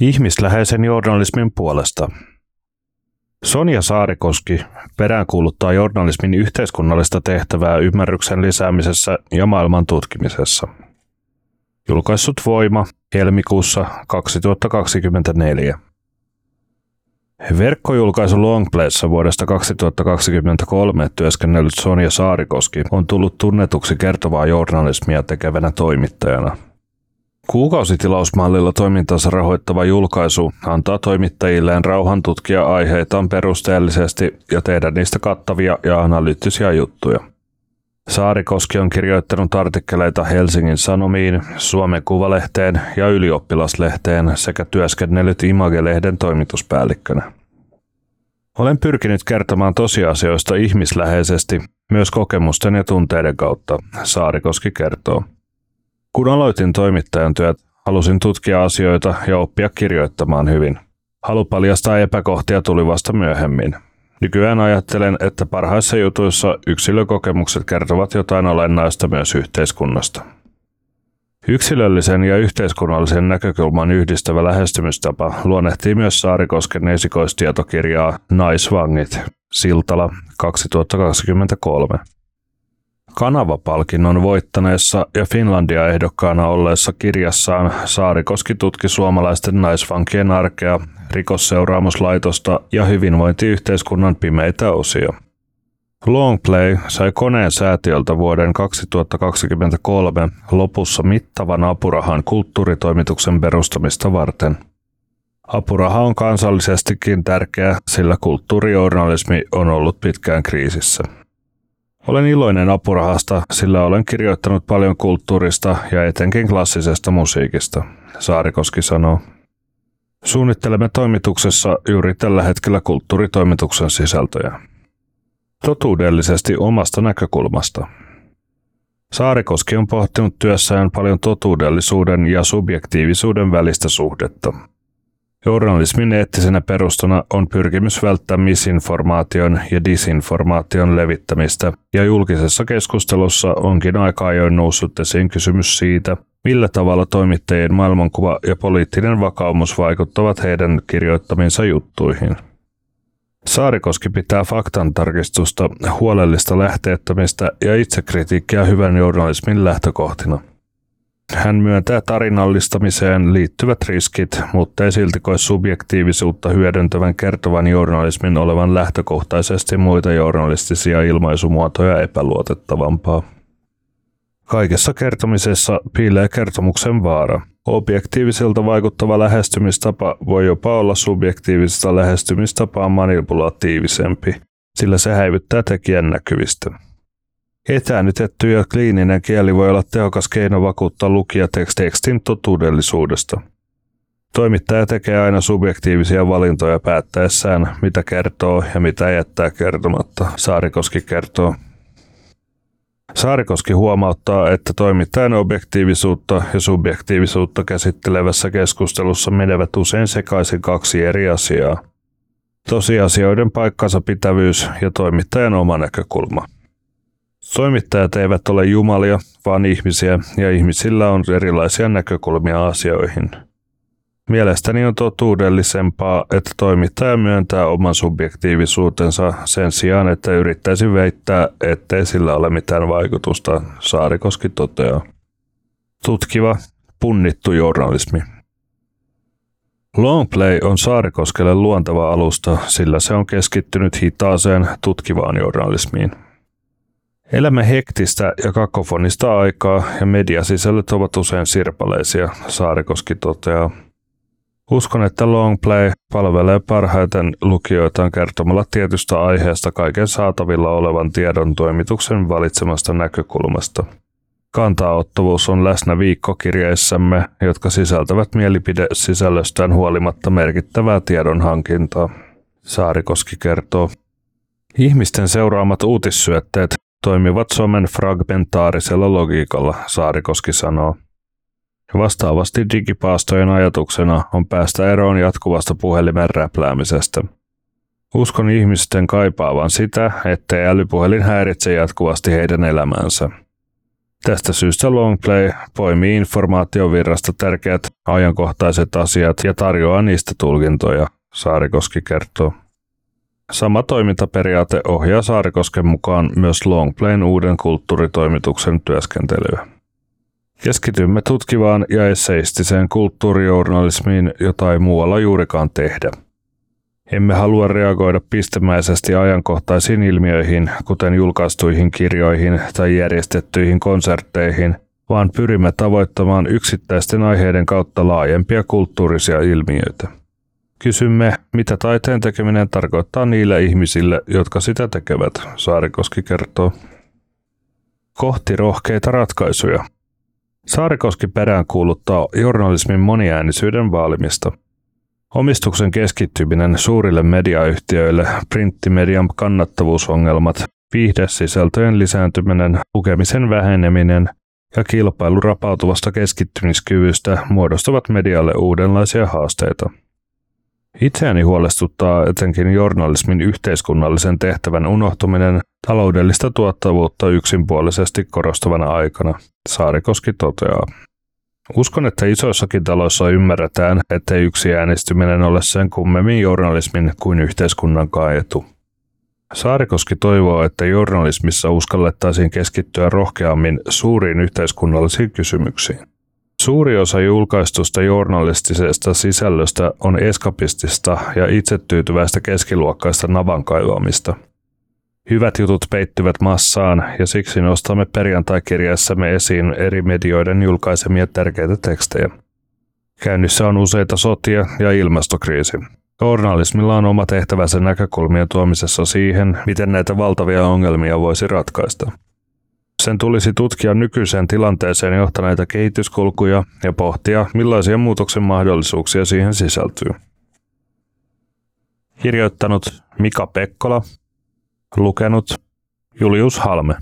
Ihmisläheisen journalismin puolesta. Sonja Saarikoski peräänkuuluttaa journalismin yhteiskunnallista tehtävää ymmärryksen lisäämisessä ja maailman tutkimisessa. Julkaissut Voima helmikuussa 2024. Verkkojulkaisu Longplayssa vuodesta 2023 työskennellyt Sonja Saarikoski on tullut tunnetuksi kertovaa journalismia tekevänä toimittajana – Kuukausitilausmallilla toimintansa rahoittava julkaisu antaa toimittajilleen rauhan tutkia aiheitaan perusteellisesti ja tehdä niistä kattavia ja analyyttisiä juttuja. Saarikoski on kirjoittanut artikkeleita Helsingin Sanomiin, Suomen Kuvalehteen ja Ylioppilaslehteen sekä työskennellyt Image-lehden toimituspäällikkönä. Olen pyrkinyt kertomaan tosiasioista ihmisläheisesti, myös kokemusten ja tunteiden kautta, Saarikoski kertoo. Kun aloitin toimittajan työt, halusin tutkia asioita ja oppia kirjoittamaan hyvin. Halu paljastaa epäkohtia tuli vasta myöhemmin. Nykyään ajattelen, että parhaissa jutuissa yksilökokemukset kertovat jotain olennaista myös yhteiskunnasta. Yksilöllisen ja yhteiskunnallisen näkökulman yhdistävä lähestymistapa luonnehtii myös Saarikosken esikoistietokirjaa Naisvangit, Siltala 2023. Kanava-palkinnon voittaneessa ja Finlandia-ehdokkaana olleessa kirjassaan Saarikoski tutki suomalaisten naisvankien arkea, rikosseuraamuslaitosta ja hyvinvointiyhteiskunnan pimeitä osia. Longplay sai koneen säätiöltä vuoden 2023 lopussa mittavan apurahan kulttuuritoimituksen perustamista varten. Apuraha on kansallisestikin tärkeä, sillä kulttuurijournalismi on ollut pitkään kriisissä. Olen iloinen apurahasta, sillä olen kirjoittanut paljon kulttuurista ja etenkin klassisesta musiikista, Saarikoski sanoo. Suunnittelemme toimituksessa juuri tällä hetkellä kulttuuritoimituksen sisältöjä. Totuudellisesti omasta näkökulmasta. Saarikoski on pohtinut työssään paljon totuudellisuuden ja subjektiivisuuden välistä suhdetta – Journalismin eettisenä perustana on pyrkimys välttää misinformaation ja disinformaation levittämistä, ja julkisessa keskustelussa onkin aika ajoin noussut esiin kysymys siitä, millä tavalla toimittajien maailmankuva ja poliittinen vakaumus vaikuttavat heidän kirjoittaminsa juttuihin. Saarikoski pitää faktantarkistusta, huolellista lähteettömistä ja itsekritiikkiä hyvän journalismin lähtökohtina – hän myöntää tarinallistamiseen liittyvät riskit, mutta ei silti koe subjektiivisuutta hyödyntävän kertovan journalismin olevan lähtökohtaisesti muita journalistisia ilmaisumuotoja epäluotettavampaa. Kaikessa kertomisessa piilee kertomuksen vaara. Objektiiviselta vaikuttava lähestymistapa voi jopa olla subjektiivisesta lähestymistapaa manipulatiivisempi, sillä se häivyttää tekijän näkyvistä. Etäännytetty ja kliininen kieli voi olla tehokas keino vakuuttaa lukija tekstin totuudellisuudesta. Toimittaja tekee aina subjektiivisia valintoja päättäessään, mitä kertoo ja mitä jättää kertomatta, Saarikoski kertoo. Saarikoski huomauttaa, että toimittajan objektiivisuutta ja subjektiivisuutta käsittelevässä keskustelussa menevät usein sekaisin kaksi eri asiaa. Tosiasioiden paikkansa pitävyys ja toimittajan oma näkökulma. Toimittajat eivät ole jumalia, vaan ihmisiä, ja ihmisillä on erilaisia näkökulmia asioihin. Mielestäni on totuudellisempaa, että toimittaja myöntää oman subjektiivisuutensa sen sijaan, että yrittäisi väittää, ettei sillä ole mitään vaikutusta, Saarikoski toteaa. Tutkiva, punnittu journalismi. Longplay on Saarikoskelle luontava alusta, sillä se on keskittynyt hitaaseen, tutkivaan journalismiin. Elämme hektistä ja kakofonista aikaa ja mediasisällöt ovat usein sirpaleisia, Saarikoski toteaa. Uskon, että Longplay palvelee parhaiten lukijoitaan kertomalla tietystä aiheesta kaiken saatavilla olevan tiedon toimituksen valitsemasta näkökulmasta. Kantaottavuus on läsnä viikkokirjeissämme, jotka sisältävät mielipide-sisällöstään huolimatta merkittävää tiedonhankintaa. Saarikoski kertoo. Ihmisten seuraamat uutissyötteet toimivat somen fragmentaarisella logiikalla, Saarikoski sanoo. Vastaavasti digipaastojen ajatuksena on päästä eroon jatkuvasta puhelimen räpläämisestä. Uskon ihmisten kaipaavan sitä, ettei älypuhelin häiritse jatkuvasti heidän elämäänsä. Tästä syystä Longplay poimii informaatiovirrasta tärkeät ajankohtaiset asiat ja tarjoaa niistä tulkintoja, Saarikoski kertoo. Sama toimintaperiaate ohjaa Saarikosken mukaan myös Longplayn uuden kulttuuritoimituksen työskentelyä. Keskitymme tutkivaan ja esseistiseen kulttuurijournalismiin, jota ei muualla juurikaan tehdä. Emme halua reagoida pistemäisesti ajankohtaisiin ilmiöihin, kuten julkaistuihin kirjoihin tai järjestettyihin konsertteihin, vaan pyrimme tavoittamaan yksittäisten aiheiden kautta laajempia kulttuurisia ilmiöitä. Kysymme, mitä taiteen tekeminen tarkoittaa niille ihmisille, jotka sitä tekevät, Saarikoski kertoo. Kohti rohkeita ratkaisuja. Saarikoski perään kuuluttaa journalismin moniäänisyyden vaalimista. Omistuksen keskittyminen suurille mediayhtiöille, printtimedian kannattavuusongelmat, viihdesisältöjen lisääntyminen, lukemisen väheneminen ja kilpailu rapautuvasta keskittymiskyvystä muodostavat medialle uudenlaisia haasteita. Itseäni huolestuttaa etenkin journalismin yhteiskunnallisen tehtävän unohtuminen taloudellista tuottavuutta yksinpuolisesti korostavana aikana, Saarikoski toteaa. Uskon, että isoissakin taloissa ymmärretään, ettei yksi äänestyminen ole sen kummemmin journalismin kuin yhteiskunnan etu. Saarikoski toivoo, että journalismissa uskallettaisiin keskittyä rohkeammin suuriin yhteiskunnallisiin kysymyksiin. Suuri osa julkaistusta journalistisesta sisällöstä on eskapistista ja itsetyytyväistä keskiluokkaista navankaivamista. Hyvät jutut peittyvät massaan ja siksi nostamme perjantai-kirjassamme esiin eri medioiden julkaisemia tärkeitä tekstejä. Käynnissä on useita sotia ja ilmastokriisi. Journalismilla on oma tehtävänsä näkökulmien tuomisessa siihen, miten näitä valtavia ongelmia voisi ratkaista. Sen tulisi tutkia nykyiseen tilanteeseen johtaneita kehityskulkuja ja pohtia, millaisia muutoksen mahdollisuuksia siihen sisältyy. Kirjoittanut Mika Pekkola, lukenut Julius Halme.